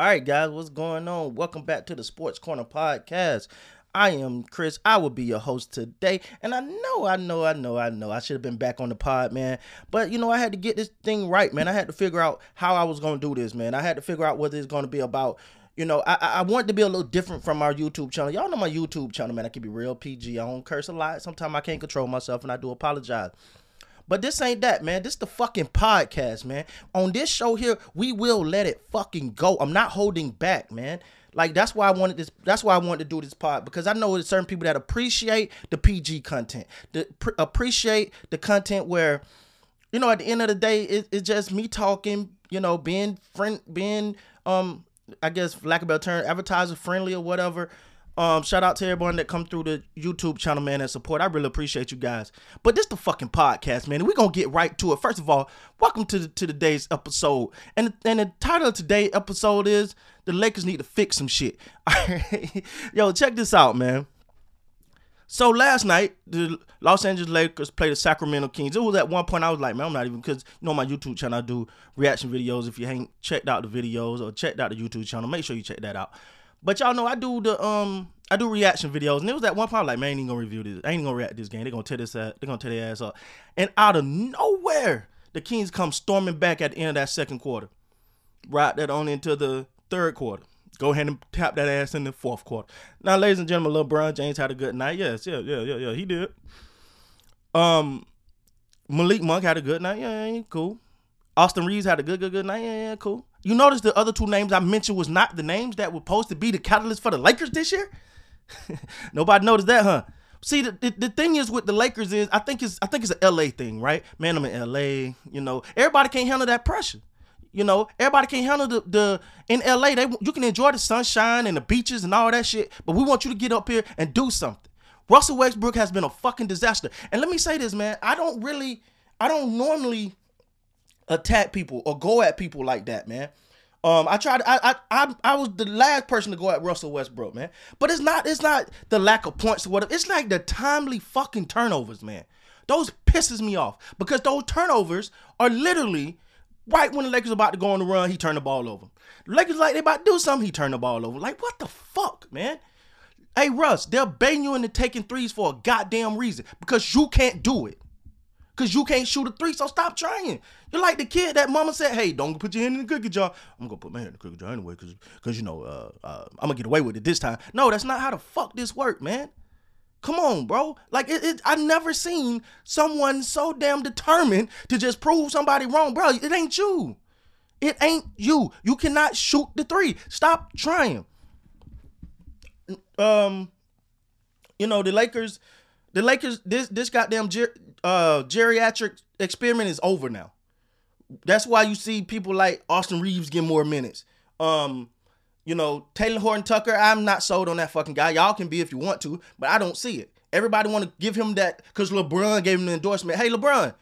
All right, guys, what's going on? Welcome back to the Sports Corner Podcast. I am Chris. I will be your host today. And I know, I know, I know, I know. I should have been back on the pod, man. But you know, I had to get this thing right, man. I had to figure out how I was gonna do this, man. I had to figure out what it's gonna be about. You know, I I want to be a little different from our YouTube channel. Y'all know my YouTube channel, man. I can be real PG. I don't curse a lot. Sometimes I can't control myself, and I do apologize. But this ain't that, man. This the fucking podcast, man. On this show here, we will let it fucking go. I'm not holding back, man. Like that's why I wanted this. That's why I wanted to do this pod because I know there's certain people that appreciate the PG content, that pr- appreciate the content where, you know, at the end of the day, it, it's just me talking. You know, being friend, being um, I guess lack of a better term, advertiser friendly or whatever. Um, shout out to everyone that come through the YouTube channel, man, and support. I really appreciate you guys. But this the fucking podcast, man. We're gonna get right to it. First of all, welcome to the, to today's episode. And and the title of today's episode is The Lakers Need to Fix Some Shit. Yo, check this out, man. So last night, the Los Angeles Lakers played the Sacramento Kings. It was at one point I was like, man, I'm not even because you know my YouTube channel I do reaction videos. If you ain't checked out the videos or checked out the YouTube channel, make sure you check that out. But y'all know I do the um I do reaction videos, and it was that one point like, man, I ain't gonna review this. I ain't gonna react to this game. They're gonna tear this They're gonna tear their ass up. And out of nowhere, the Kings come storming back at the end of that second quarter. Right that on into the third quarter. Go ahead and tap that ass in the fourth quarter. Now, ladies and gentlemen, LeBron James had a good night. Yes, yeah, yeah, yeah, yeah. He did. Um, Malik Monk had a good night. Yeah, yeah, cool. Austin Reaves had a good, good, good night. Yeah, yeah, cool. You notice the other two names I mentioned was not the names that were supposed to be the catalyst for the Lakers this year. Nobody noticed that, huh? See, the, the, the, thing is with the Lakers is I think it's I think it's a LA thing, right? Man, I'm in LA. You know, everybody can't handle that pressure. You know, everybody can't handle the the in LA. They you can enjoy the sunshine and the beaches and all that shit, but we want you to get up here and do something. Russell Westbrook has been a fucking disaster. And let me say this, man. I don't really, I don't normally attack people or go at people like that, man. Um, I tried. I, I I was the last person to go at Russell Westbrook, man. But it's not. It's not the lack of points or whatever. It's like the timely fucking turnovers, man. Those pisses me off because those turnovers are literally right when the Lakers about to go on the run. He turned the ball over. The Lakers like they about to do something. He turned the ball over. Like what the fuck, man? Hey Russ, they're baiting you into taking threes for a goddamn reason because you can't do it. Cause you can't shoot a three, so stop trying. You're like the kid that mama said, "Hey, don't put your hand in the cookie jar." I'm gonna put my hand in the cookie jar anyway, cause, cause you know, uh, uh, I'm gonna get away with it this time. No, that's not how the fuck this work, man. Come on, bro. Like it, it I never seen someone so damn determined to just prove somebody wrong, bro. It ain't you. It ain't you. You cannot shoot the three. Stop trying. Um, you know the Lakers. The Lakers. This this goddamn uh, geriatric experiment is over now. That's why you see people like Austin Reaves get more minutes. Um, you know, Taylor Horton-Tucker, I'm not sold on that fucking guy. Y'all can be if you want to, but I don't see it. Everybody want to give him that because LeBron gave him the endorsement. Hey, LeBron,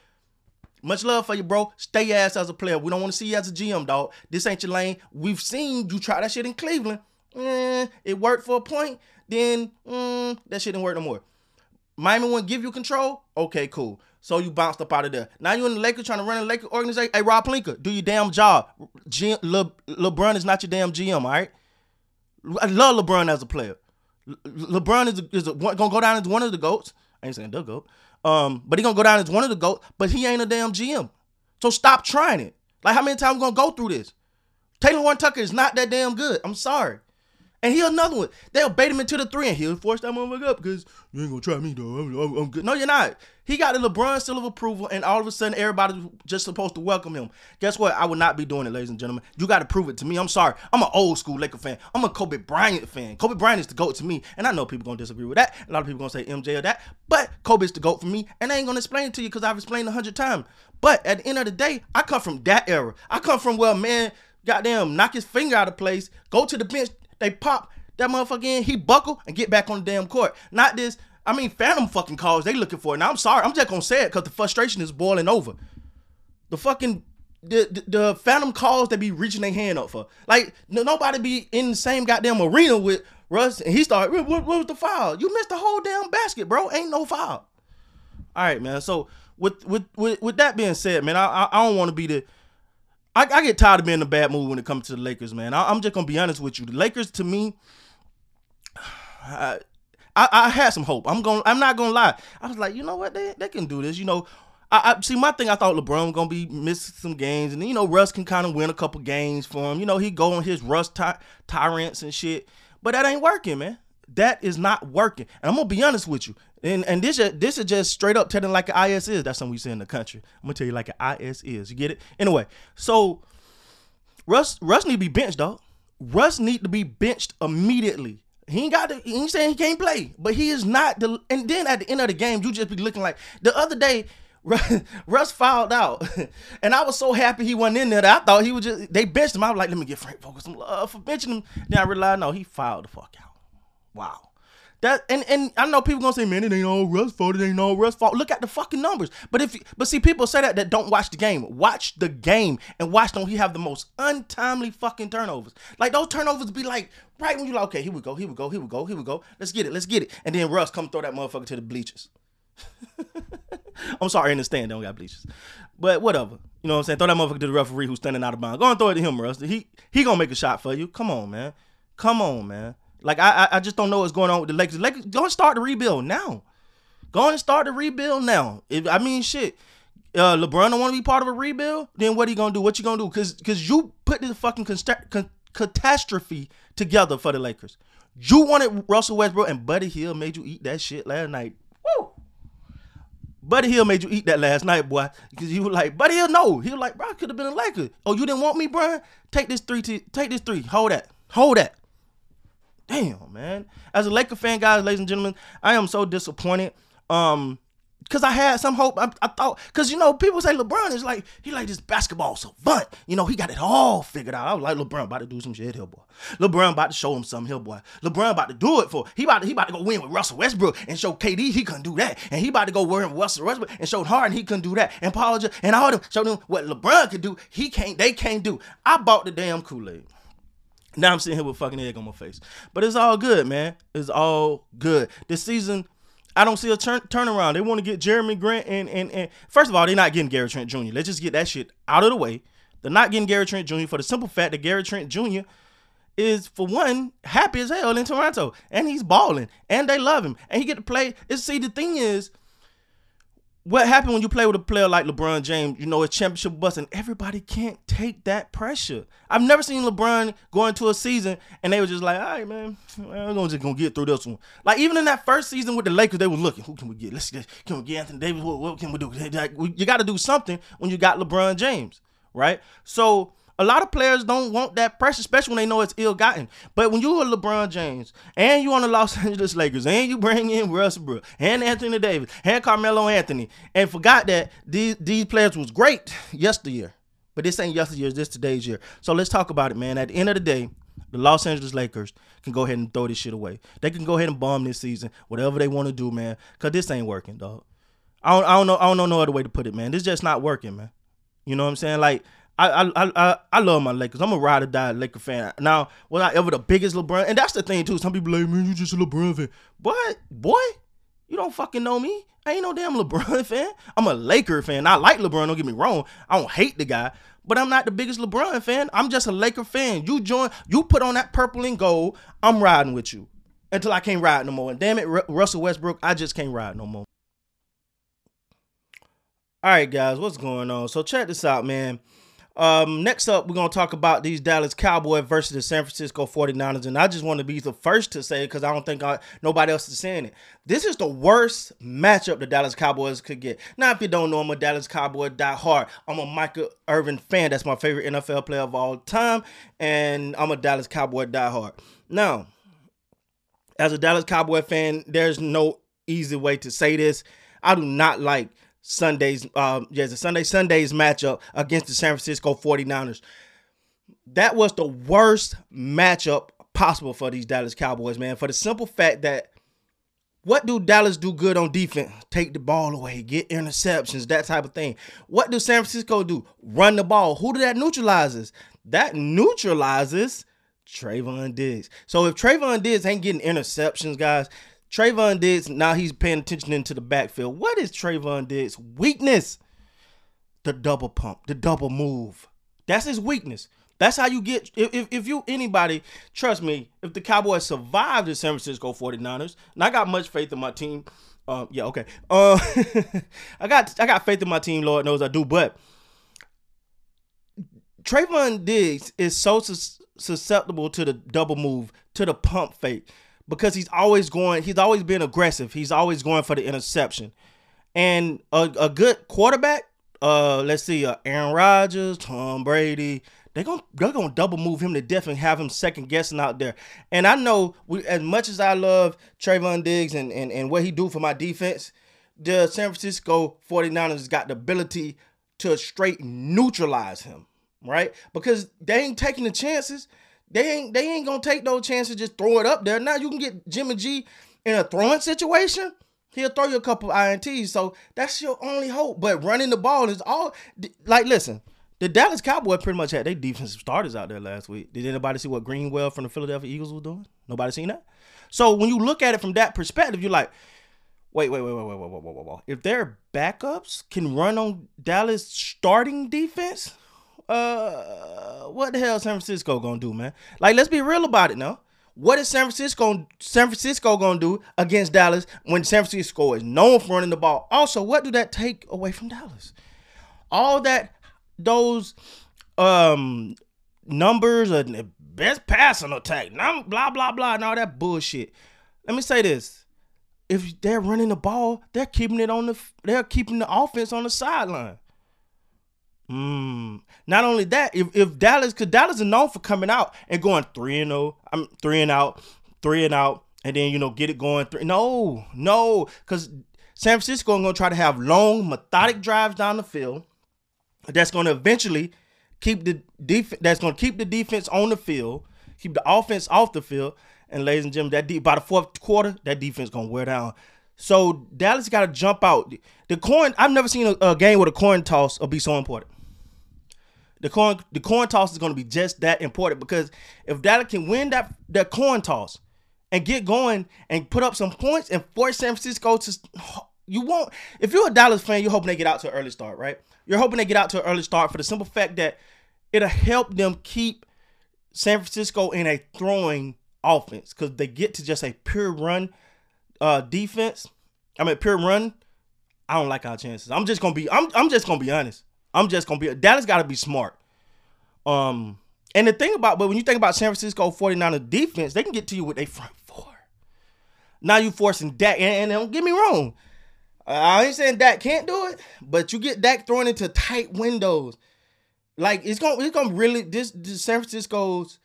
much love for you, bro. Stay ass as a player. We don't want to see you as a GM, dog. This ain't your lane. We've seen you try that shit in Cleveland. Eh, it worked for a point. Then mm, that shit didn't work no more. Miami won't give you control. Okay, cool. So you bounced up out of there. Now you in the Lakers trying to run a Lakers organization. Hey, Rob Pelinka, do your damn job. Le- LeBron is not your damn GM, all right? I love LeBron as a player. Le- LeBron is, a, is a, gonna go down as one of the goats. I ain't saying the goat. Um, but he gonna go down as one of the goats. But he ain't a damn GM. So stop trying it. Like how many times we gonna go through this? Taylor Horton-Tucker is not that damn good. I'm sorry. And he another one. They'll bait him into the three, and he'll force that motherfucker up because you ain't gonna try me though. I'm, I'm, I'm, good. No, you're not. He got the LeBron seal of approval, and all of a sudden everybody's just supposed to welcome him. Guess what? I would not be doing it, ladies and gentlemen. You got to prove it to me. I'm sorry. I'm an old school Laker fan. I'm a Kobe Bryant fan. Kobe Bryant is the goat to me, and I know people gonna disagree with that. A lot of people gonna say MJ or that, but Kobe's the goat for me, and I ain't gonna explain it to you because I've explained a hundred times. But at the end of the day, I come from that era. I come from where man, goddamn, knock his finger out of place, go to the bench, they pop that motherfucker in, he buckle and get back on the damn court. Not this, I mean, phantom fucking calls they looking for. Now I'm sorry, I'm just gonna say it because the frustration is boiling over. The fucking the, the, the phantom calls they be reaching their hand up for. Like nobody be in the same goddamn arena with Russ, and he started. What, what, was the foul? You missed the whole damn basket, bro. Ain't no foul. All right, man. So with with with, with that being said, man, I I, I don't want to be the I, I, get tired of being in a bad mood when it comes to the Lakers, man. I, am just gonna be honest with you. The Lakers, to me, I, I, I, had some hope. I'm going. I'm not gonna lie. I was like, you know what? They they can do this. You know, I, I see my thing. I thought LeBron was gonna be missing some games, and you know Russ can kind of win a couple games for him. You know he go on his Russ ty- tyrants and shit, but that ain't working, man. That is not working. And I'm gonna be honest with you. And and this this is just straight up telling like an IS is. That's something we say in the country. I'm gonna tell you like an IS is. You get it? Anyway, so Russ Russ need to be benched, dog. Russ need to be benched immediately. He ain't got. To, he ain't saying he can't play, but he is not. The, and then at the end of the game, you just be looking like the other day. Russ fouled out, and I was so happy he wasn't in there that I thought he was just. They benched him. I was like, let me get Frank Vogel some love for benching him. Then I realized, no, he fouled the fuck out. Wow. That and and I know people gonna say, man, it ain't all Russ fault. It ain't all Russ fault. Look at the fucking numbers. But if but see, people say that that don't watch the game. Watch the game and watch don't he have the most untimely fucking turnovers. Like those turnovers be like right when you like, okay, here we go, here we go, here we go, here we go. Let's get it, let's get it. And then Russ come throw that motherfucker to the bleachers. I'm sorry, I understand they don't got bleachers. But whatever. You know what I'm saying? Throw that motherfucker to the referee who's standing out of bounds. Go and throw it to him, Russ. He he gonna make a shot for you. Come on, man. Come on, man. Like I, I just don't know what's going on with the Lakers. Lakers go and start the rebuild now. Go and start the rebuild now. If I mean shit, uh, LeBron don't want to be part of a rebuild. Then what are you gonna do? What you gonna do? Cause cause you put this fucking con- catastrophe together for the Lakers. You wanted Russell Westbrook and Buddy Hield made you eat that shit last night. Woo! Buddy Hield made you eat that last night, boy. Because you were like, Buddy Hield, no. He was like, bro, I could have been a Laker. Oh, you didn't want me, bro? Take this three. T- take this three. Hold that. Hold that damn, man. As a Laker fan, guys, ladies and gentlemen, I am so disappointed. Um, because I had some hope. I, I thought, because you know, people say LeBron is like he like this basketball so savant. You know, he got it all figured out. I was like, LeBron about to do some shit here, boy. LeBron about to show him something here, boy. LeBron about to do it for. He about to, he about to go win with Russell Westbrook and show KD he couldn't do that, and he about to go win with Russell Westbrook and show Harden he couldn't do that, and Paul and all them show them what LeBron could do. He can't. They can't do. I bought the damn Kool Aid. Now I'm sitting here with fucking egg on my face. But it's all good, man. It's all good. This season, I don't see a turn turnaround. They want to get Jerami Grant and, and and first of all, they're not getting Gary Trent Jr. Let's just get that shit out of the way. They're not getting Gary Trent Jr. for the simple fact that Gary Trent Jr. is for one happy as hell in Toronto, and he's balling, and they love him, and he get to play. Is see the thing is, what happened when you play with a player like LeBron James? You know, a championship bust, and everybody can't take that pressure. I've never seen LeBron go into a season and they were just like, all right, man, we're gonna just gonna get through this one. Like even in that first season with the Lakers, they were looking, who can we get? Let's get, can we get Anthony Davis? What, what can we do? Like, you got to do something when you got LeBron James, right? So a lot of players don't want that pressure, especially when they know it's ill gotten. But when you're LeBron James and you on the Los Angeles Lakers and you bring in Russell and Anthony Davis and Carmelo Anthony and forgot that these these players was great yesteryear. But this ain't yesteryear, this today's year. So let's talk about it, man. At the end of the day, the Los Angeles Lakers can go ahead and throw this shit away. They can go ahead and bomb this season, whatever they want to do, man. Cause this ain't working, dog. I don't, I don't know. I don't know no other way to put it, man. This just not working, man. You know what I'm saying? Like I I I I love my Lakers. I'm a ride or die Laker fan. Now, was I ever the biggest LeBron? And that's the thing too. Some people like, man, you just a LeBron fan. But boy, you don't fucking know me. I ain't no damn LeBron fan. I'm a Laker fan. I like LeBron. Don't get me wrong. I don't hate the guy, but I'm not the biggest LeBron fan. I'm just a Laker fan. You join. You put on that purple and gold. I'm riding with you until I can't ride no more. And damn it, Russell Westbrook, I just can't ride no more. All right, guys, what's going on? So check this out, man. Um, next up, we're going to talk about these Dallas Cowboys versus the San Francisco 49ers. And I just want to be the first to say, because I don't think I, nobody else is saying it. This is the worst matchup the Dallas Cowboys could get. Now, if you don't know, I'm a Dallas Cowboy die hard. I'm a Michael Irvin fan. That's my favorite NFL player of all time. And I'm a Dallas Cowboy die hard. Now, as a Dallas Cowboy fan, there's no easy way to say this. I do not like Sunday's um yes, the Sunday Sundays matchup against the San Francisco 49ers. That was the worst matchup possible for these Dallas Cowboys, man. For the simple fact that what do Dallas do good on defense? Take the ball away, get interceptions, that type of thing. What do San Francisco do? Run the ball. Who do that neutralizes? That neutralizes Trevon Diggs. So if Trevon Diggs ain't getting interceptions, guys, Trevon Diggs, now he's paying attention into the backfield. What is Trevon Diggs' weakness? The double pump, the double move, That's his weakness. That's how you get if, if, you anybody, trust me, if the Cowboys survive the San Francisco 49ers, and I got much faith in my team. Um, yeah, okay. Uh, I got I got faith in my team, Lord knows I do, but Trevon Diggs is so sus- susceptible to the double move, to the pump fake, because he's always going, he's always been aggressive. He's always going for the interception. And a, a good quarterback, uh, let's see, uh, Aaron Rodgers, Tom Brady, they're gonna they're gonna double move him to death and have him second guessing out there. And I know we, as much as I love Trevon Diggs and, and, and what he do for my defense, the San Francisco 49ers got the ability to straight neutralize him, right? Because they ain't taking the chances. They ain't they ain't gonna take those chances, just throw it up there. Now you can get Jimmy G in a throwing situation. He'll throw you a couple INTs. So that's your only hope. But running the ball is all like listen, the Dallas Cowboys pretty much had their defensive starters out there last week. Did anybody see what Gainwell from the Philadelphia Eagles was doing? Nobody seen that? So when you look at it from that perspective, you're like, wait, wait, wait, wait, wait, wait, wait, wait, wait. If their backups can run on Dallas starting defense, uh, what the hell San Francisco gonna do, man? Like, let's be real about it now. What is San Francisco San Francisco gonna do against Dallas when San Francisco is known for running the ball? Also, what do that take away from Dallas? All that those um numbers and best passing attack, blah blah blah, and all that bullshit. Let me say this: if they're running the ball, they're keeping it on the they're keeping the offense on the sideline. Mm. Not only that, if, if Dallas, because Dallas is known for coming out and going three and zero, oh, I'm three and out, three and out, and then you know get it going. Three. No, no, because San Francisco is gonna try to have long, methodic drives down the field that's going to eventually keep the def- that's going to keep the defense on the field, keep the offense off the field, and ladies and gentlemen, that by the fourth quarter, that defense going to wear down. So Dallas got to jump out. The coin I've never seen a, a game with a coin toss will be so important. The coin the coin toss is going to be just that important because if Dallas can win that that coin toss and get going and put up some points and force San Francisco to you won't if you're a Dallas fan, you're hoping they get out to an early start, right? You're hoping they get out to an early start for the simple fact that it'll help them keep San Francisco in a throwing offense because they get to just a pure run uh, defense. I mean, pure run. I don't like our chances. I'm just gonna be. I'm. I'm just gonna be honest. I'm just gonna be. Dallas got to be smart. Um, and the thing about, but when you think about San Francisco 49er defense, they can get to you with their front four. Now you forcing Dak, and, and don't get me wrong, I ain't saying Dak can't do it, but you get Dak thrown into tight windows. Like it's gonna it's gonna really this, this San Francisco's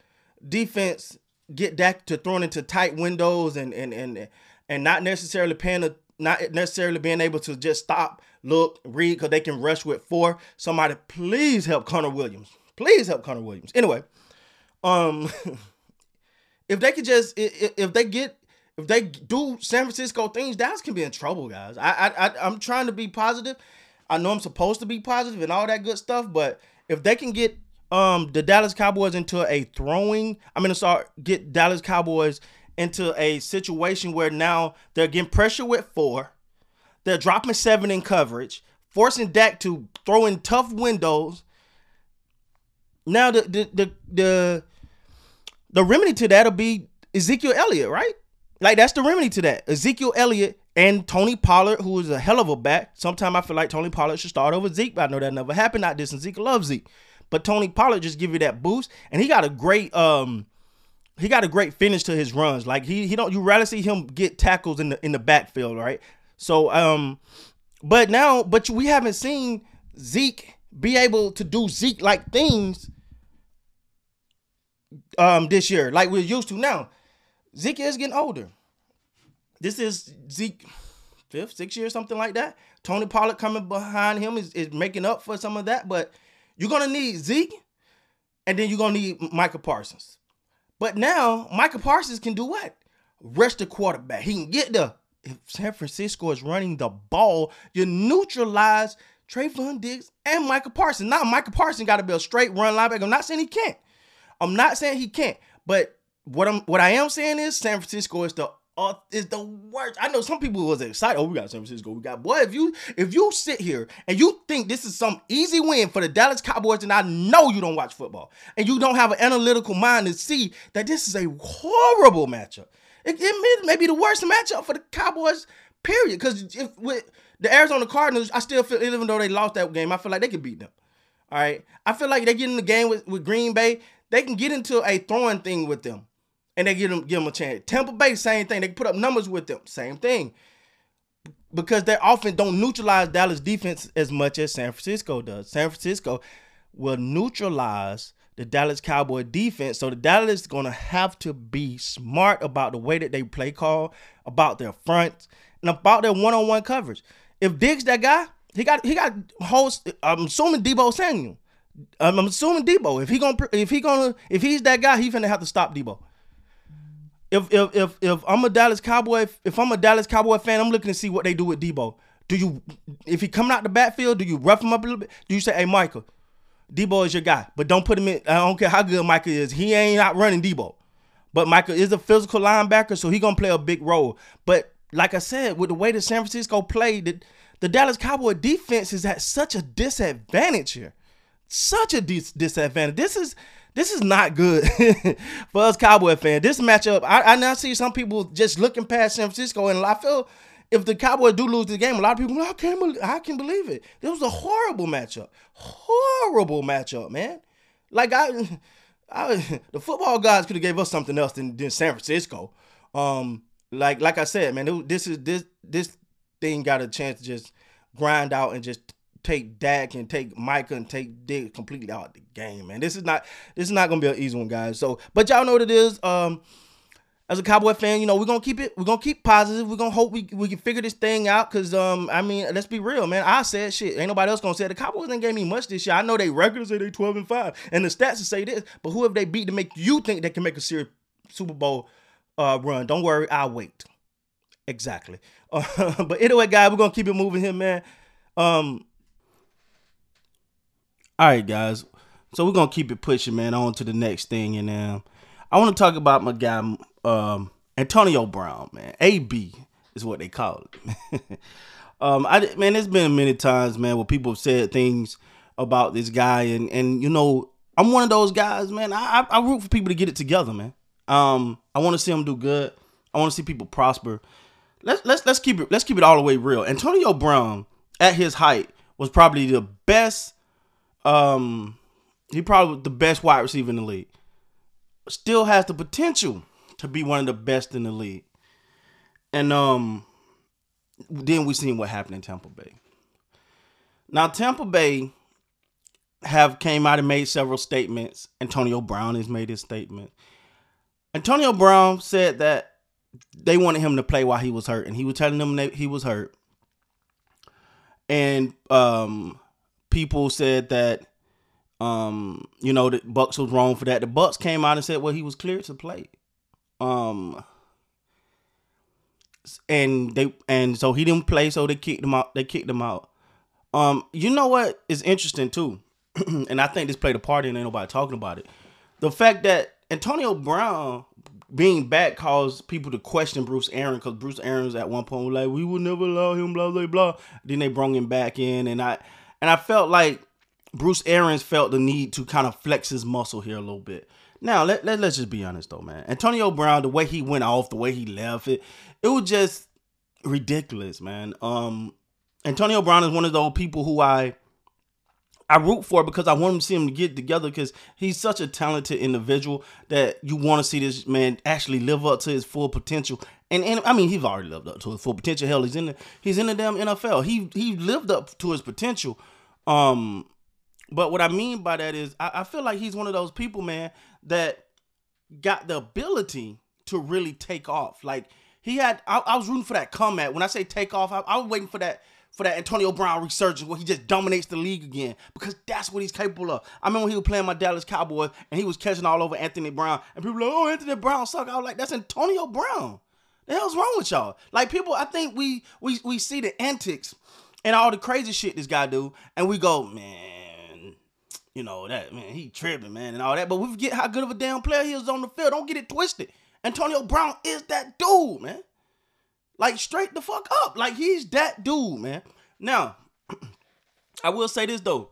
defense get Dak to thrown into tight windows and and and and not necessarily paying a not necessarily being able to just stop, look, read because they can rush with four. Somebody please help Connor Williams. Please help Connor Williams. Anyway, um, if they could just if, if they get if they do San Francisco things, Dallas can be in trouble, guys. I, I, I am trying to be positive. I know I'm supposed to be positive and all that good stuff, but if they can get um the Dallas Cowboys into a throwing, I'm gonna start get Dallas Cowboys into a situation where now they're getting pressure with four, they're dropping seven in coverage, forcing Dak to throw in tough windows. Now the the the the, the remedy to that'll be Ezekiel Elliott, right? Like that's the remedy to that. Ezekiel Elliott and Tony Pollard, who is a hell of a back. Sometimes I feel like Tony Pollard should start over Zeke, but I know that never happened. Not this, and Zeke loves Zeke, but Tony Pollard just give you that boost, and he got a great um, he got a great finish to his runs. Like he he don't you rarely see him get tackles in the in the backfield, right? So um, but now but we haven't seen Zeke be able to do Zeke like things um this year, like we're used to now. Zeke is getting older. This is Zeke fifth, sixth year, something like that. Tony Pollard coming behind him is, is making up for some of that, but you're gonna need Zeke, and then you're gonna need Micah Parsons. But now Michael Parsons can do what? Rush the quarterback. He can get the. If San Francisco is running the ball, you neutralize Trevon Diggs and Michael Parsons. Now Michael Parsons got to be a straight run linebacker. I'm not saying he can't. I'm not saying he can't, but what I'm what I am saying is San Francisco is the uh, is the worst. I know some people was excited. Oh, we got San Francisco. We got boy. If you if you sit here and you think this is some easy win for the Dallas Cowboys, then I know you don't watch football and you don't have an analytical mind to see that this is a horrible matchup. It, it may, be the worst matchup for the Cowboys. Period. Because if with the Arizona Cardinals, I still feel even though they lost that game, I feel like they could beat them. All right. I feel like they get in the game with, with Green Bay. They can get into a throwing thing with them and they give them give them a chance. Tampa Bay, same thing. They put up numbers with them, same thing. Because they often don't neutralize Dallas defense as much as San Francisco does. San Francisco will neutralize the Dallas Cowboy defense. So the Dallas is gonna have to be smart about the way that they play call, about their front, and about their one-on-one coverage. If Diggs that guy, he got he got host. I'm assuming Deebo Samuel. I'm assuming Deebo. If he gonna if he gonna if he's that guy, he's gonna have to stop Deebo if if if if I'm a Dallas Cowboy, if I'm a Dallas Cowboy fan, I'm looking to see what they do with Deebo. Do you, if he coming out the backfield, do you rough him up a little bit? Do you say, hey, Michael, Deebo is your guy, but don't put him in. I don't care how good Michael is. He ain't out running Deebo. But Michael is a physical linebacker, so he gonna play a big role. But like I said, with the way that San Francisco played, the, the Dallas Cowboy defense is at such a disadvantage here. Such a dis- disadvantage. This is this is not good for us Cowboy fans. This matchup, I, I now see some people just looking past San Francisco, and I feel if the Cowboys do lose the game, a lot of people, I can't, believe, I can believe it. This was a horrible matchup, horrible matchup, man. Like I, I the football guys could have gave us something else than, than San Francisco. Um, like like I said, man, this is this this thing got a chance to just grind out and just take Dak and take Micah and take Diggs completely out of the game, man. This is not this is not gonna be an easy one, guys. So, but y'all know what it is. Um, as a Cowboy fan, you know we're gonna keep it. We're gonna keep positive. We're gonna hope we we can figure this thing out. Cause um, I mean, let's be real, man. I said shit. Ain't nobody else gonna say it. the Cowboys didn't gave me much this year. I know they records say they twelve and five, and the stats to say this. But who have they beat to make you think they can make a serious Super Bowl uh run? Don't worry, I'll wait. Exactly. Uh, but anyway, guys, we're gonna keep it moving here, man. Um, all right, guys. So we're gonna keep it pushing, man. On to the next thing, and um, I want to talk about my guy, um, Antonio Brown, man. AB is what they call it. um, I man, there's been many times, man, where people have said things about this guy, and and you know, I'm one of those guys, man. I I, I root for people to get it together, man. Um, I want to see them do good. I want to see people prosper. Let's let's let's keep it let's keep it all the way real. Antonio Brown at his height was probably the best um, he probably the best wide receiver in the league. Still has the potential to be one of the best in the league. And um, then we seen what happened in Tampa Bay. Now Tampa Bay have came out and made several statements. Antonio Brown has made his statement. Antonio Brown said that they wanted him to play while he was hurt, and he was telling them that he was hurt. And um, people said that um, you know, the Bucs was wrong for that. The Bucs came out and said, well, he was cleared to play. Um, and they and so he didn't play, so they kicked him out. They kicked him out. Um, you know what is interesting too, and I think this played a part in ain't nobody talking about it. The fact that Antonio Brown being back caused people to question Bruce Arians because Bruce Arians at one point was like, we would never allow him, blah blah blah. Then they brought him back in, and I and I felt like Bruce Arians felt the need to kind of flex his muscle here a little bit. Now, let, let, let's just be honest though, man. Antonio Brown, the way he went off, the way he left it, it was just ridiculous, man. Um, Antonio Brown is one of those people who I I root for because I want to see him get together because he's such a talented individual that you want to see this man actually live up to his full potential. And, and I mean, he's already lived up to his full potential. Hell, he's in the he's in the damn NFL. He he lived up to his potential. Um, but what I mean by that is I, I feel like he's one of those people, man, that got the ability to really take off. Like he had, I, I was rooting for that comeback. When I say take off, I, I was waiting for that for that Antonio Brown resurgence where he just dominates the league again because that's what he's capable of. I remember he was playing my Dallas Cowboys and he was catching all over Anthony Brown and people were like, oh, Anthony Brown suck. I was like, that's Antonio Brown. The hell's wrong with y'all? Like people, I think we we we see the antics and all the crazy shit this guy do, and we go, man, you know that man, he tripping, man, and all that. But we forget how good of a damn player he is on the field. Don't get it twisted. Antonio Brown is that dude, man. Like straight the fuck up. Like he's that dude, man. Now, I will say this though.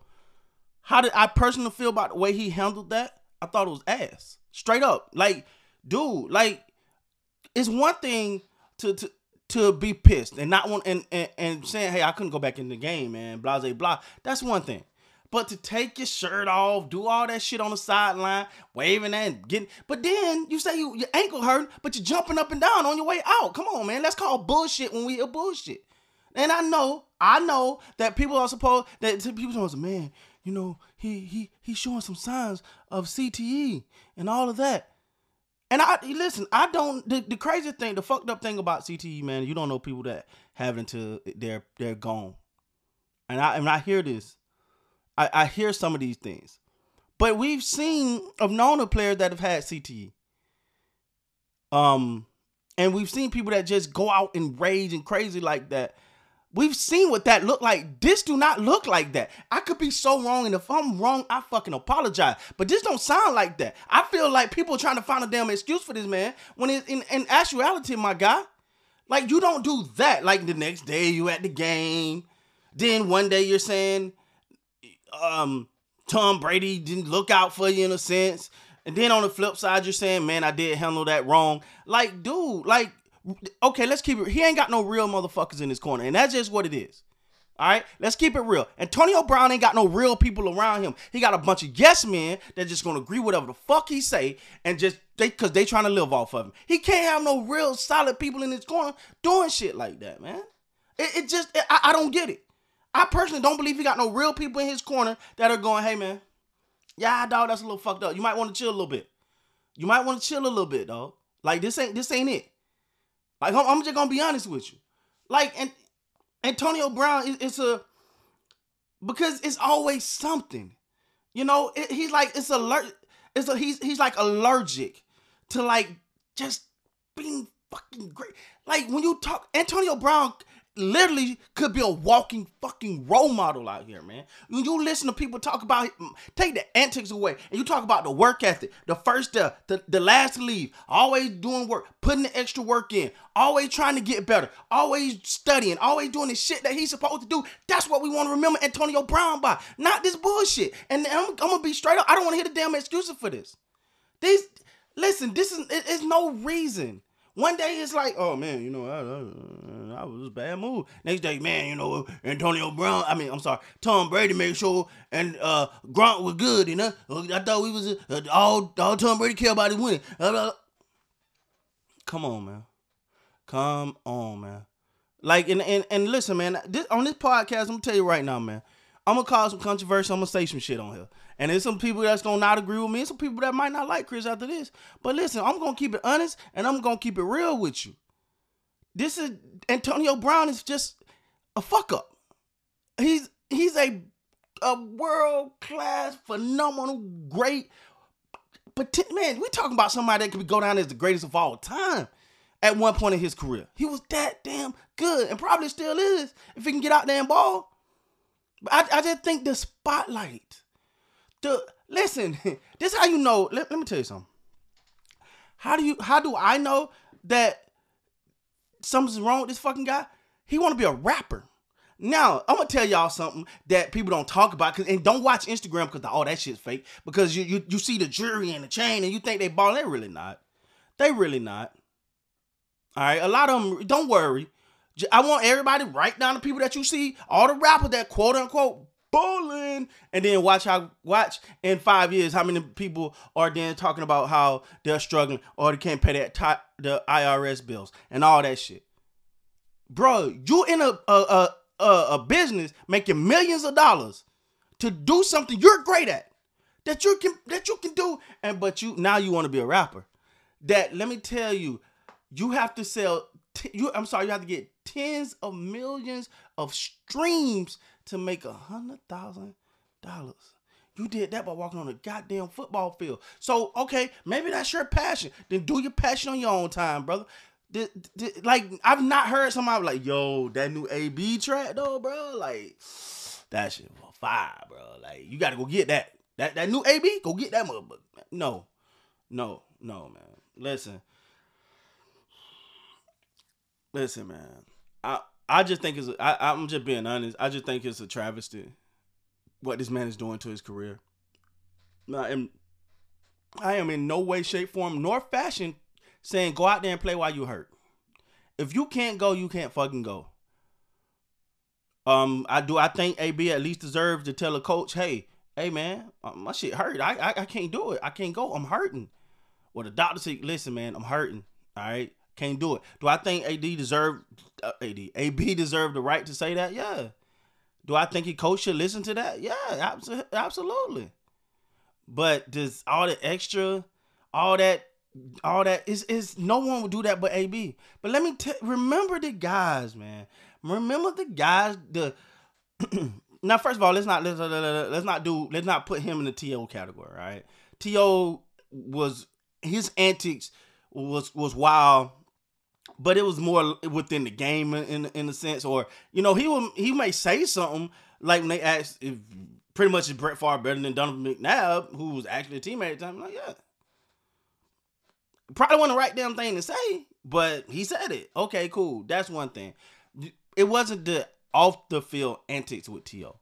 How did I personally feel about the way he handled that? I thought it was ass. Straight up. Like, dude, like, it's one thing to to to be pissed and not want and, and, and saying, hey, I couldn't go back in the game, man, blah blah blah. That's one thing. But to take your shirt off, do all that shit on the sideline, waving and getting, but then you say you, your ankle hurt, but you're jumping up and down on your way out. Come on, man. That's called bullshit when we hear bullshit. And I know, I know that people are supposed that people are man, you know, he he he's showing some signs of CTE and all of that. And I listen, I don't the, the crazy thing, the fucked up thing about CTE, man, you don't know people that have it until they're they're gone. And I and I hear this. I, I hear some of these things. But we've seen of known of players that have had CTE. Um, and we've seen people that just go out and rage and crazy like that. We've seen what that looked like. This do not look like that. I could be so wrong, and if I'm wrong, I fucking apologize. But this don't sound like that. I feel like people trying to find a damn excuse for this man when it's in, in actuality, my guy. Like you don't do that. Like the next day you at the game, then one day you're saying, um, Tom Brady didn't look out for you in a sense. And then on the flip side, you're saying, man, I did handle that wrong. Like, dude, like, okay, let's keep it. He ain't got no real motherfuckers in his corner, and that's just what it is. All right, let's keep it real. Antonio Brown ain't got no real people around him. He got a bunch of yes men that just gonna agree whatever the fuck he say and just they cause they trying to live off of him. He can't have no real solid people in his corner doing shit like that, man. It, it just it, I, I don't get it. I personally don't believe he got no real people in his corner that are going, hey man, yeah, dog, that's a little fucked up. You might want to chill a little bit. You might want to chill a little bit, dog. Like this ain't this ain't it. Like I'm, I'm just gonna be honest with you. Like and Antonio Brown is it's a because it's always something. You know, it, he's like it's alert. It's a he's he's like allergic to like just being fucking great. Like when you talk Antonio Brown literally could be a walking fucking role model out here, man. When you listen to people talk about take the antics away and you talk about the work ethic, the first the, the, the last to leave, always doing work, putting the extra work in, always trying to get better, always studying, always doing the shit that he's supposed to do. That's what we want to remember Antonio Brown by, not this bullshit. And I'm, I'm gonna be straight up. I don't want to hear the damn excuses for this. These listen, this is it, it's no reason one day it's like, oh man, you know, I, I, I was a bad mood. Next day, man, you know, Antonio Brown. I mean, I'm sorry, Tom Brady made sure and uh Gronk was good. You know, I thought we was uh, all all Tom Brady care about is winning. Uh, come on, man. Come on, man. Like and and, and listen, man. This, on this podcast, I'm gonna tell you right now, man. I'm gonna cause some controversy. I'm gonna say some shit on here. And there's some people that's gonna not agree with me, and some people that might not like Chris after this. But listen, I'm gonna keep it honest and I'm gonna keep it real with you. This is Antonio Brown is just a fuck up. He's he's a a world class, phenomenal, great. But man, we talking about somebody that could go down as the greatest of all time at one point in his career. He was that damn good and probably still is if he can get out there and ball. I, I just think the spotlight. The listen, this how you know. Let, let me tell you something. How do you how do I know that something's wrong with this fucking guy? He want to be a rapper. Now, I'm gonna tell y'all something that people don't talk about, cause, and don't watch Instagram because all that shit's fake. Because you, you you see the jury and the chain, and you think they ball. They really not. They really not. All right, a lot of them. Don't worry. I want everybody write down the people that you see, all the rappers that quote unquote bowling, and then watch how watch in five years how many people are then talking about how they're struggling or they can't pay that the IRS bills and all that shit. Bro, you in a, a a a business making millions of dollars to do something you're great at that you can that you can do, and but you now you want to be a rapper. That let me tell you, you have to sell. You I'm sorry, you have to get tens of millions of streams to make a hundred thousand dollars. You did that by walking on a goddamn football field. So okay, maybe that's your passion. Then do your passion on your own time, brother. The, the, like I've not heard somebody like, yo, that new AB track though, bro. Like that shit was fire, bro. Like you gotta go get that. That that new AB, go get that motherfucker. No, no, no, man. Listen, Listen, man. I I just think it's. I, I'm just being honest. I just think it's a travesty what this man is doing to his career. Now, and I am in no way, shape, form, nor fashion saying go out there and play while you hurt. If you can't go, you can't fucking go. Um, I do. I think AB at least deserves to tell a coach, "Hey, hey, man, uh, my shit hurt. I, I, I can't do it. I can't go. I'm hurting." Well, the doctor said, "Listen, man, I'm hurting. All right, can't do it." Do I think AD deserve uh, AD AB deserve the right to say that? Yeah. Do I think he coach should listen to that? Yeah, absolutely. But does all the extra, all that, all that is is no one would do that but AB. But let me t- remember the guys, man. Remember the guys. The now, first of all, let's not let's, let's not do let's not put him in the T.O. category. Right? T.O. was his antics was was wild but it was more within the game in in a sense, or you know, he will he may say something like when they asked if pretty much is Brett Favre better than Donovan McNabb, who was actually a teammate at the time. I'm like, yeah, probably wasn't the right damn thing to say, but he said it. Okay, cool. That's one thing. It wasn't the off the field antics with To.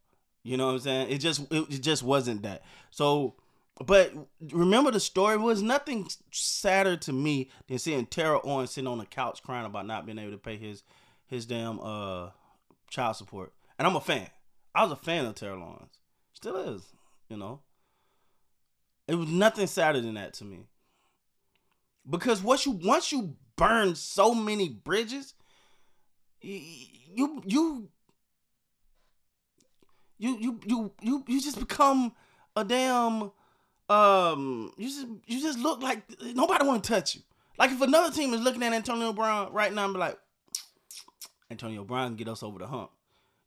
You know what I'm saying? It just it just wasn't that. So but remember the story was nothing sadder to me than seeing Terrell Owens sitting on the couch crying about not being able to pay his his damn uh child support. And I'm a fan. I was a fan of Terrell Owens. Still is, you know. It was nothing sadder than that to me. Because once you once you burn so many bridges, you you you you you you, you just become a damn um, you just you just look like nobody want to touch you. Like if another team is looking at Antonio Brown right now and be like, Antonio Brown can get us over the hump.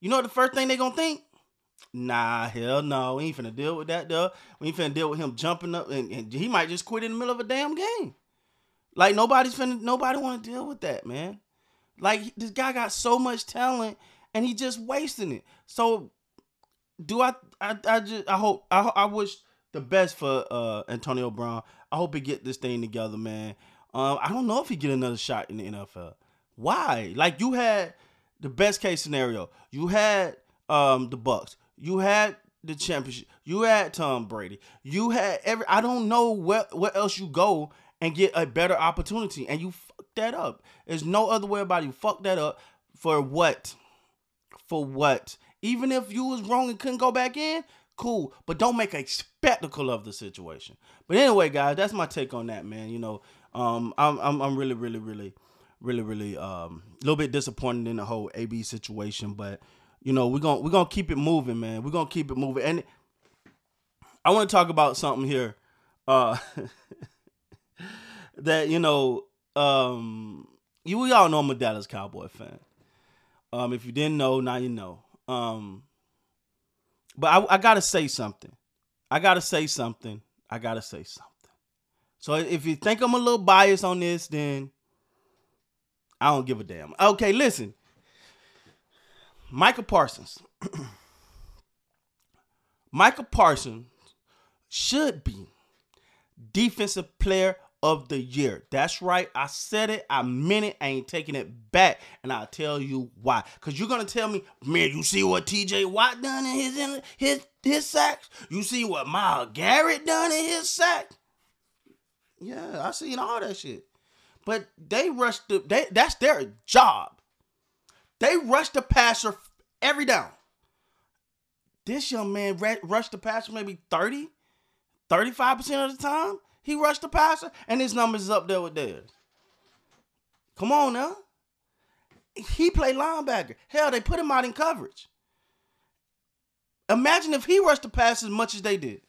You know what the first thing they gonna think? Nah, hell no. We ain't finna deal with that though. We ain't finna deal with him jumping up and, and he might just quit in the middle of a damn game. Like nobody's finna nobody wanna deal with that, man. Like this guy got so much talent and he just wasting it. So do I I, I just I hope I I wish the best for uh, Antonio Brown. I hope he get this thing together, man. Um, I don't know if he get another shot in the NFL. Why? Like you had the best case scenario. You had um, the Bucs. You had the championship. You had Tom Brady. You had every. I don't know where where else you go and get a better opportunity, and you fuck that up. There's no other way about it. You fuck that up for what? For what? Even if you was wrong and couldn't go back in, cool, but don't make a spectacle of the situation. But anyway, guys, that's my take on that, man. You know, um, I'm I'm I'm really really really really really um a little bit disappointed in the whole AB situation, but you know we're gonna we're gonna keep it moving, man. We're gonna keep it moving, and I want to talk about something here, uh, that you know, um, you we all know I'm a Dallas Cowboy fan. Um, if you didn't know, now you know. Um, but I, I gotta say something. I gotta say something. I gotta say something. So if you think I'm a little biased on this, then I don't give a damn. Okay, listen. Michael Parsons. Michael Parsons should be defensive player of the year. That's right. I said it. I meant it. I ain't taking it back. And I'll tell you why. Because you're going to tell me, man, you see what TJ Watt done in his, his, his sacks? You see what Myles Garrett done in his sack? Yeah, I seen all that shit. But they rushed the, they, that's their job. They rushed the passer every down. This young man rushed the passer maybe 30, 35% of the time. He rushed the passer, and his numbers is up there with theirs. Come on now. He played linebacker. Hell, they put him out in coverage. Imagine if he rushed the pass as much as they did.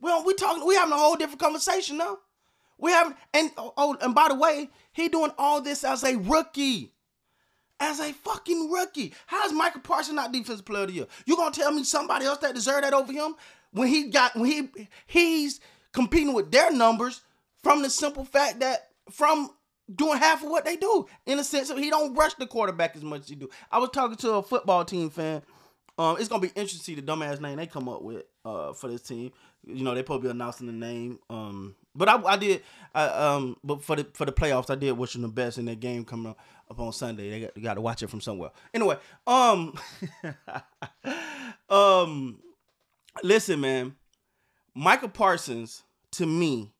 Well, we talking. We having a whole different conversation now. We having and oh, oh, and by the way, he doing all this as a rookie, as a fucking rookie. How is Michael Parsons not defensive player of the year? You gonna tell me somebody else that deserved that over him when he got when he he's competing with their numbers from the simple fact that from doing half of what they do in a sense of he don't rush the quarterback as much as he do. I was talking to a football team fan. Um, it's gonna be interesting to see the dumbass name they come up with. uh, for this team. You know, they probably announcing the name. Um, but I, I did, I, um, but for the for the playoffs, I did wish them the best in their game coming up, up on Sunday. They got, they got to watch it from somewhere. Anyway, um, um, listen, man, Michael Parsons to me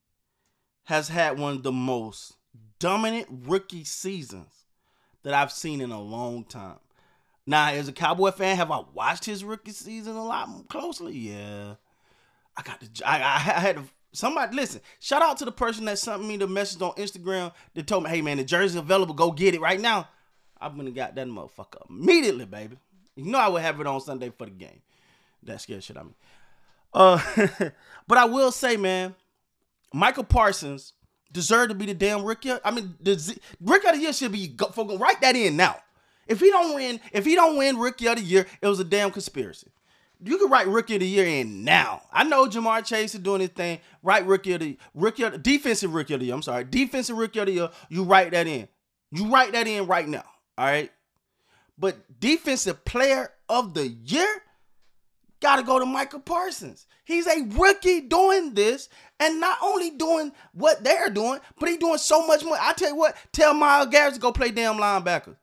has had one of the most dominant rookie seasons that I've seen in a long time. Now, as a Cowboy fan, have I watched his rookie season a lot closely? Yeah. I got the I, I had to, somebody listen. Shout out to the person that sent me the message on Instagram that told me, "Hey man, the jersey's available. Go get it right now." I'm gonna got that motherfucker immediately, baby. You know I would have it on Sunday for the game. That scared shit out of me. Uh, but I will say, man, Michael Parsons deserved to be the damn rookie. I mean, the rookie of the year should be go, write that in now. If he don't win, if he don't win rookie of the year, it was a damn conspiracy. You can write rookie of the year in now. I know Ja'Marr Chase is doing his thing. Write rookie of the rookie of the defensive rookie of the year. I'm sorry, defensive rookie of the year. You write that in. You write that in right now. All right. But defensive player of the year got to go to Michael Parsons. He's a rookie doing this, and not only doing what they're doing, but he's doing so much more. I tell you what, tell Myles Garrett to go play damn linebacker.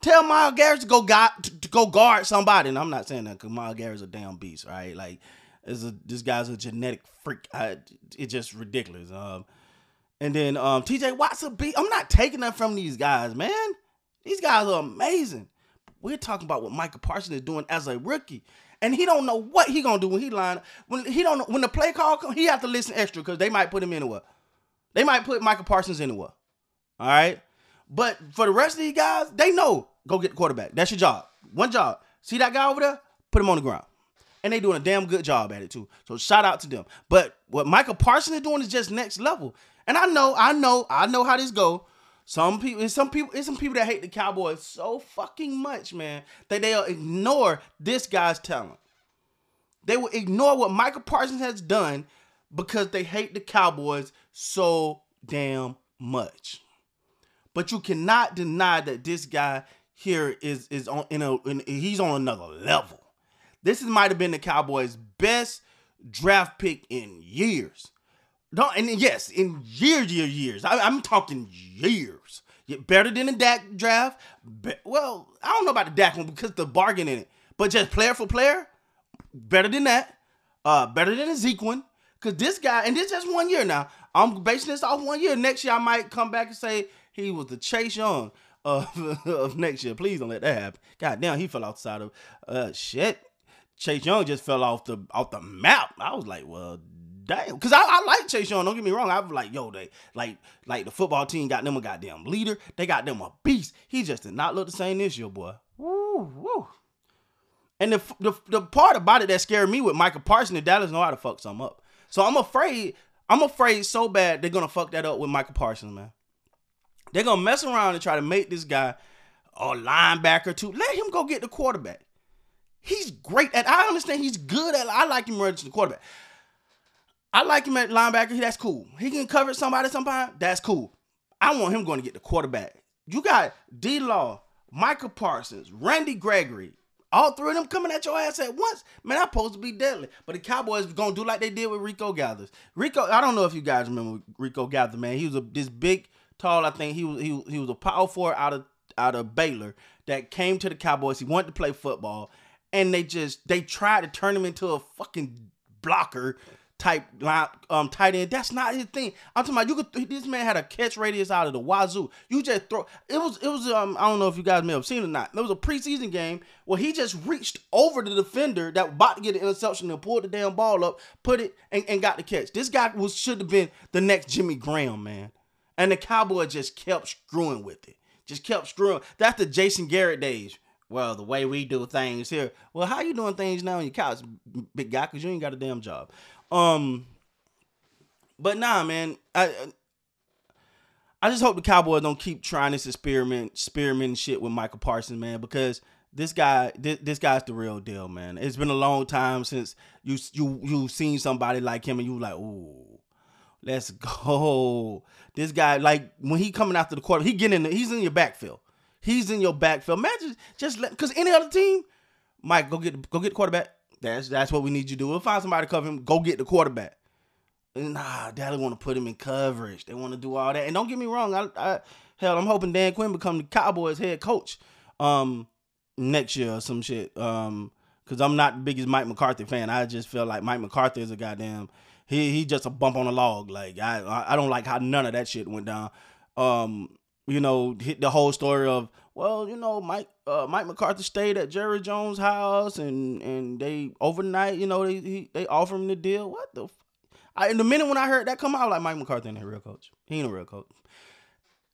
Tell Myles Garrett to go guard, to go guard somebody. And I'm not saying that because Myles Garrett's a damn beast, right? Like, is a this guy's a genetic freak. I, it's just ridiculous. Um, and then um, T.J. Watt's a beast. I'm not taking that from these guys, man. These guys are amazing. We're talking about what Michael Parsons is doing as a rookie, and he don't know what he gonna do when he line when he don't know when the play call come. He have to listen extra because they might put him anywhere. They might put Michael Parsons anywhere. All right. But for the rest of these guys, they know go get the quarterback. That's your job. One job. See that guy over there? Put him on the ground. And they doing a damn good job at it too. So shout out to them. But what Michael Parsons is doing is just next level. And I know, I know, I know how this go. Some people, some people, it's some people that hate the Cowboys so fucking much, man, that they'll ignore this guy's talent. They will ignore what Michael Parsons has done because they hate the Cowboys so damn much. But you cannot deny that this guy here is is on in a in, he's on another level. This is might have been the Cowboys' best draft pick in years. Don't and yes, in years, years, years. I, am talking years. Better than the Dak draft. Be, well, I don't know about the Dak one because the bargain in it, but just player for player, better than that. Uh, better than the Zeke one. Cause this guy, and this just one year now. I'm basing this off one year. Next year I might come back and say, he was the Chase Young of, of next year. Please don't let that happen. God damn, he fell outside of uh shit. Chase Young just fell off the off the map. I was like, well, damn. Cause I, I like Chase Young. Don't get me wrong. I was like, yo, they like like the football team got them a goddamn leader. They got them a beast. He just did not look the same this year, boy. Woo, woo. And the, the the part about it that scared me with Michael Parsons, the Dallas know how to fuck something up. So I'm afraid, I'm afraid so bad they're gonna fuck that up with Michael Parsons, man. They're gonna mess around and try to make this guy a linebacker too. Let him go get the quarterback. He's great at. I understand he's good at. I like him running to the quarterback. I like him at linebacker. That's cool. He can cover somebody sometime. That's cool. I want him going to get the quarterback. You got D Law, Michael Parsons, Randy Gregory, all three of them coming at your ass at once. Man, I'm supposed to be deadly. But the Cowboys gonna do like they did with Rico Gathers. Rico, I don't know if you guys remember Rico Gathers, man. He was a this big tall. I think he was he, he was a power forward out of out of Baylor that came to the Cowboys. He wanted to play football, and they just they tried to turn him into a fucking blocker type line um tight end. That's not his thing. I'm talking about you could this man had a catch radius out of the wazoo. You just throw it was it was um I don't know if you guys may have seen it or not. There was a preseason game where he just reached over the defender that was about to get an interception and pulled the damn ball up, put it and, and got the catch. This guy was should have been the next Jimmy Graham, man. And the Cowboy just kept screwing with it. Just kept screwing. That's the Jason Garrett days. Well, the way we do things here. Well, how you doing things now on your couch, big guy? Cause you ain't got a damn job. Um, but nah, man. I I just hope the Cowboys don't keep trying this experiment, experiment shit with Michael Parsons, man, because this guy, this, this guy's the real deal, man. It's been a long time since you you you've seen somebody like him, and you like, ooh, let's go. This guy, like when he coming after the quarter, he getting in. The, he's in your backfield. He's in your backfield. Imagine just let because any other team, Mike, go get go get the quarterback. That's that's what we need you to do. We'll find somebody to cover him. Go get the quarterback. Nah, Dallas want to put him in coverage. They want to do all that. And don't get me wrong. I, I hell, I'm hoping Dan Quinn become the Cowboys head coach um next year or some shit. Um, because I'm not the biggest Mike McCarthy fan. I just feel like Mike McCarthy is a goddamn he he just a bump on a log. Like I I don't like how none of that shit went down. Um, you know, hit the whole story of well, you know, Mike uh, Mike McCarthy stayed at Jerry Jones' house and and they overnight, you know, they he, they offer him the deal. What the? F- I, in the minute when I heard that come out, like Mike McCarthy ain't a real coach. He ain't a real coach.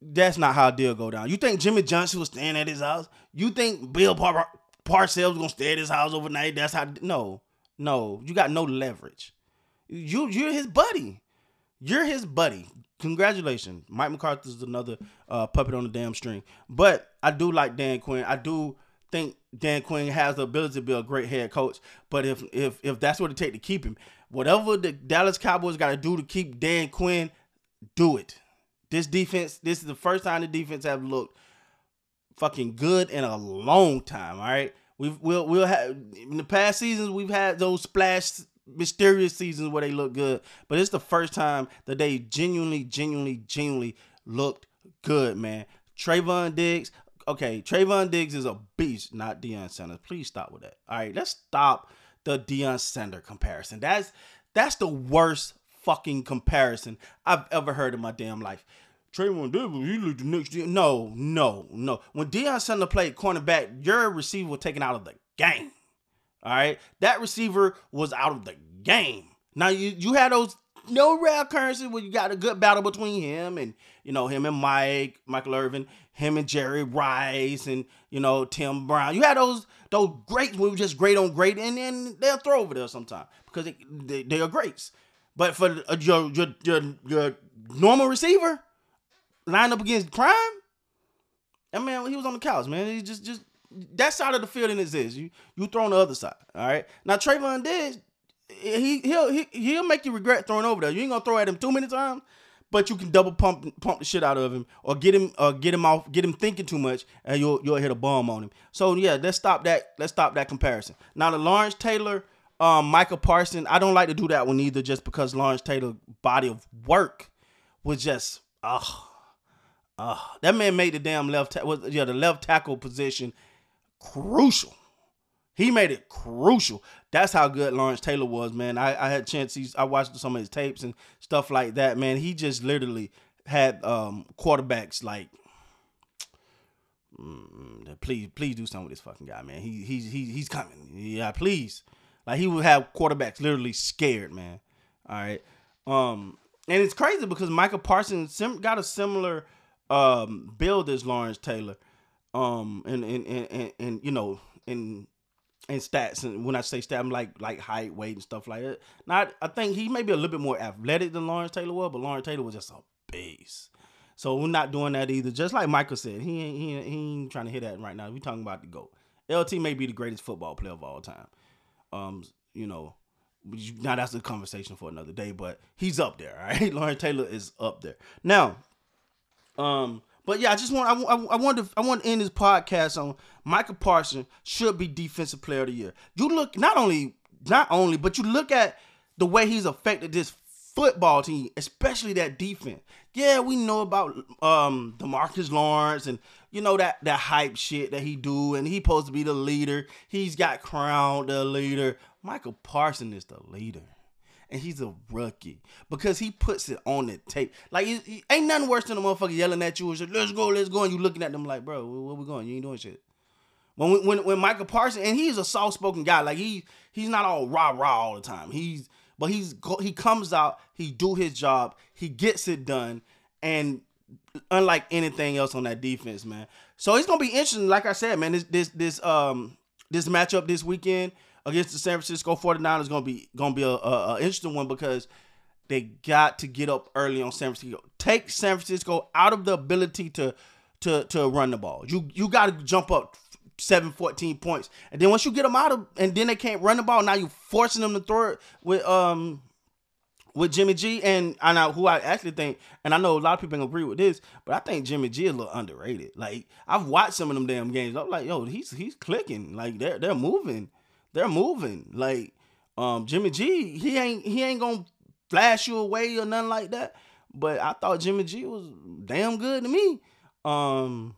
That's not how a deal go down. You think Jimmy Johnson was staying at his house? You think Bill Par- Parcells was gonna stay at his house overnight? That's how. No, no, you got no leverage. You you're his buddy. You're his buddy. Congratulations, Mike McCarthy is another uh, puppet on the damn string. But I do like Dan Quinn. I do think Dan Quinn has the ability to be a great head coach. But if if if that's what it takes to keep him, whatever the Dallas Cowboys got to do to keep Dan Quinn, do it. This defense, this is the first time the defense have looked fucking good in a long time. All right, we've we'll we'll have in the past seasons we've had those splash mysterious seasons where they look good, but it's the first time that they genuinely, genuinely, genuinely looked good, man. Trevon Diggs, okay, Trevon Diggs is a beast, not Deion Sanders. Please stop with that. All right, let's stop the Deion Sanders comparison. That's that's the worst fucking comparison I've ever heard in my damn life. Trevon Diggs, he looked the next year. No, no, no. When Deion Sanders played cornerback, your receiver was taken out of the game. All right, that receiver was out of the game. Now you you had those no rare occurrences where you got a good battle between him and you know him and Mike Michael Irvin, him and Jerry Rice, and you know Tim Brown. You had those those greats who were just great on great, and then they'll throw over there sometime because they, they, they are greats. But for uh, your, your your your normal receiver, lined up against Prime, I mean he was on the couch, man. He just just that side of the field is. You you throw on the other side. All right. Now Trevon Diggs, he he'll he, he'll make you regret throwing over there. You ain't gonna throw at him too many times, but you can double pump pump the shit out of him or get him or get him off get him thinking too much and you'll you'll hit a bomb on him. So yeah, let's stop that. Let's stop that comparison. Now the Lawrence Taylor, um, Michael Parson, I don't like to do that one either, just because Lawrence Taylor body of work was just ugh. Uh, that man made the damn left ta- was yeah the left tackle position crucial. He made it crucial. That's how good Lawrence Taylor was, man. I, I had chances. I watched some of his tapes and stuff like that, man. He just literally had um, quarterbacks like, mm, please, please do something with this fucking guy, man. He he's he, he's coming. Yeah, please. Like he would have quarterbacks literally scared, man. All right. Um, and it's crazy because Michael Parsons got a similar um build as Lawrence Taylor. Um, and and and and, and you know, in and stats and when I say stats, I'm like like height, weight, and stuff like that. Not I think he may be a little bit more athletic than Lawrence Taylor was, but Lawrence Taylor was just a beast. So we're not doing that either. Just like Michael said, he ain't, he he ain't trying to hit that right now. We talking about the GOAT. LT may be the greatest football player of all time. Um, you know, now that's a conversation for another day, but he's up there. All right, Lawrence Taylor is up there. Now, um, but yeah, I just want I, I, I want to I want to end this podcast on Michael Parsons should be defensive player of the year. You look not only not only, but you look at the way he's affected this football team, especially that defense. Yeah, we know about um DeMarcus Lawrence and you know that that hype shit that he do, and he supposed to be the leader. He's got crowned the leader. Michael Parsons is the leader and he's a rookie because he puts it on the tape. Like, ain't nothing worse than a motherfucker yelling at you and say, "Let's go, let's go," and you looking at them like, "Bro, where, we going? You ain't doing shit." When when when Michael Parsons and he's a soft spoken guy, like he he's not all rah rah all the time. He's but he's he comes out, he do his job, he gets it done, and unlike anything else on that defense, man. So it's gonna be interesting. Like I said, man, this this this um this matchup this weekend against the San Francisco 49ers is gonna be gonna be a, a, a, interesting one because they got to get up early on San Francisco. Take San Francisco out of the ability to to to run the ball. You you got to jump up 7 14 points. And then once you get them out of and then they can't run the ball, now you forcing them to throw it with um with Jimmy G and I know who I actually think, and I know a lot of people agree with this, but I think Jimmy G is a little underrated. Like I've watched some of them damn games. I'm like, yo, he's he's clicking. Like they're they're moving they're moving. Like um Jimmy G, he ain't he ain't gonna flash you away or nothing like that. But I thought Jimmy G was damn good to me. Um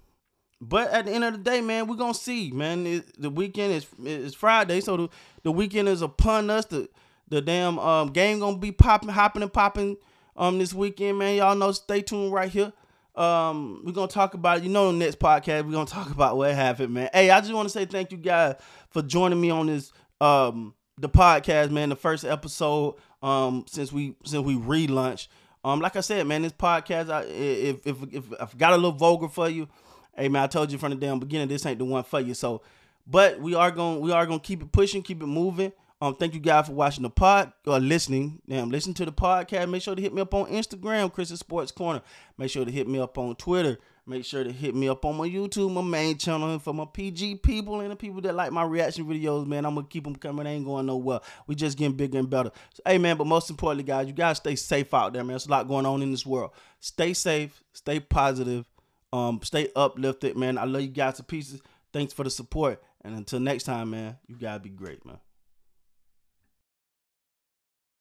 but at the end of the day, man, we're gonna see, man. It, the weekend is is Friday, so the, the weekend is upon us. The the damn um game gonna be popping, hopping and popping um this weekend, man. Y'all know, stay tuned right here. Um, we're gonna talk about. You know, next podcast we're gonna talk about what happened, man. Hey, I just want to say thank you guys for joining me on this um the podcast, man. The first episode um since we since we relaunched. Um, like I said, man, this podcast, I, if if if I've got a little vulgar for you, hey man, I told you from the damn beginning, this ain't the one for you. So, but we are going to we are gonna keep it pushing, keep it moving. Um, thank you guys for watching the pod or listening. Damn, listen to the podcast. Make sure to hit me up on Instagram, Chris's Sports Corner. Make sure to hit me up on Twitter. Make sure to hit me up on my YouTube, my main channel, and for my PG people and the people that like my reaction videos, man. I'm gonna keep them coming. They ain't going nowhere. We just getting bigger and better. So, hey, man, but most importantly, guys, you guys stay safe out there, man. There's a lot going on in this world. Stay safe, stay positive, um, stay uplifted, man. I love you guys to pieces. Thanks for the support. And until next time, man, you gotta be great, man.